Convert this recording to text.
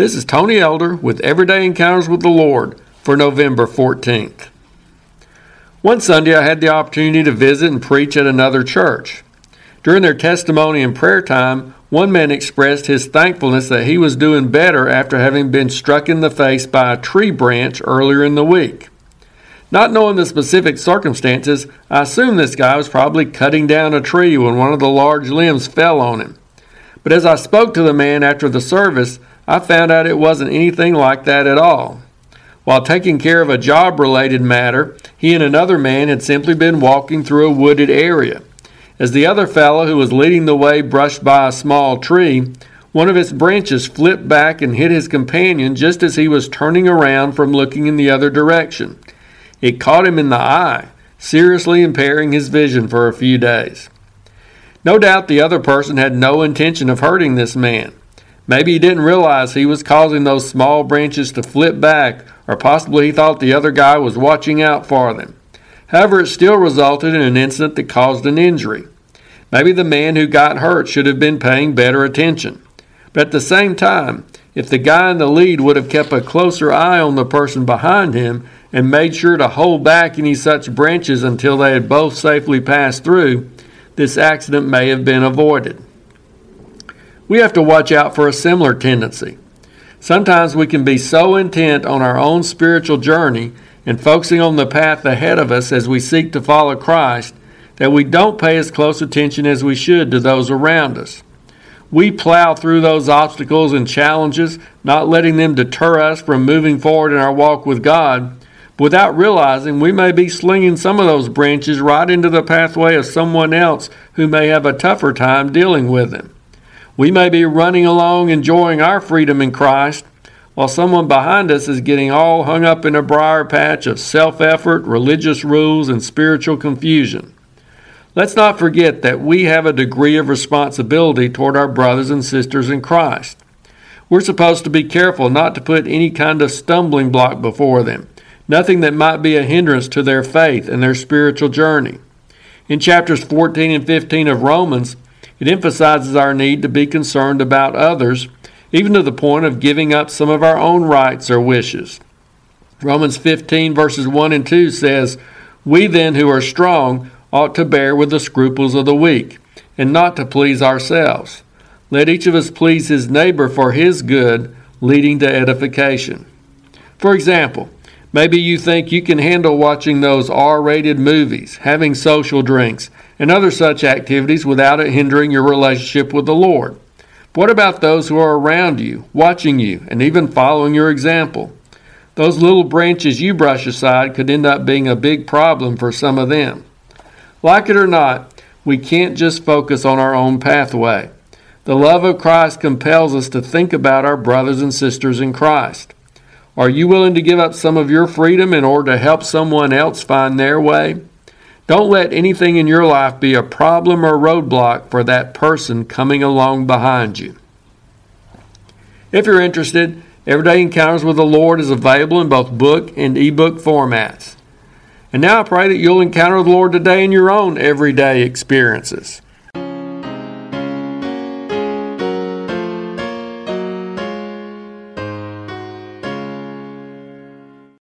This is Tony Elder with Everyday Encounters with the Lord for November 14th. One Sunday, I had the opportunity to visit and preach at another church. During their testimony and prayer time, one man expressed his thankfulness that he was doing better after having been struck in the face by a tree branch earlier in the week. Not knowing the specific circumstances, I assumed this guy was probably cutting down a tree when one of the large limbs fell on him. But as I spoke to the man after the service, I found out it wasn't anything like that at all. While taking care of a job related matter, he and another man had simply been walking through a wooded area. As the other fellow who was leading the way brushed by a small tree, one of its branches flipped back and hit his companion just as he was turning around from looking in the other direction. It caught him in the eye, seriously impairing his vision for a few days. No doubt the other person had no intention of hurting this man. Maybe he didn't realize he was causing those small branches to flip back, or possibly he thought the other guy was watching out for them. However, it still resulted in an incident that caused an injury. Maybe the man who got hurt should have been paying better attention. But at the same time, if the guy in the lead would have kept a closer eye on the person behind him and made sure to hold back any such branches until they had both safely passed through, this accident may have been avoided. We have to watch out for a similar tendency. Sometimes we can be so intent on our own spiritual journey and focusing on the path ahead of us as we seek to follow Christ that we don't pay as close attention as we should to those around us. We plow through those obstacles and challenges, not letting them deter us from moving forward in our walk with God. Without realizing, we may be slinging some of those branches right into the pathway of someone else who may have a tougher time dealing with them. We may be running along enjoying our freedom in Christ, while someone behind us is getting all hung up in a briar patch of self effort, religious rules, and spiritual confusion. Let's not forget that we have a degree of responsibility toward our brothers and sisters in Christ. We're supposed to be careful not to put any kind of stumbling block before them, nothing that might be a hindrance to their faith and their spiritual journey. In chapters 14 and 15 of Romans, it emphasizes our need to be concerned about others, even to the point of giving up some of our own rights or wishes. Romans 15, verses 1 and 2 says, We then who are strong ought to bear with the scruples of the weak, and not to please ourselves. Let each of us please his neighbor for his good, leading to edification. For example, maybe you think you can handle watching those R rated movies, having social drinks, and other such activities without it hindering your relationship with the Lord. What about those who are around you, watching you, and even following your example? Those little branches you brush aside could end up being a big problem for some of them. Like it or not, we can't just focus on our own pathway. The love of Christ compels us to think about our brothers and sisters in Christ. Are you willing to give up some of your freedom in order to help someone else find their way? Don't let anything in your life be a problem or roadblock for that person coming along behind you. If you're interested, Everyday Encounters with the Lord is available in both book and ebook formats. And now I pray that you'll encounter the Lord today in your own everyday experiences.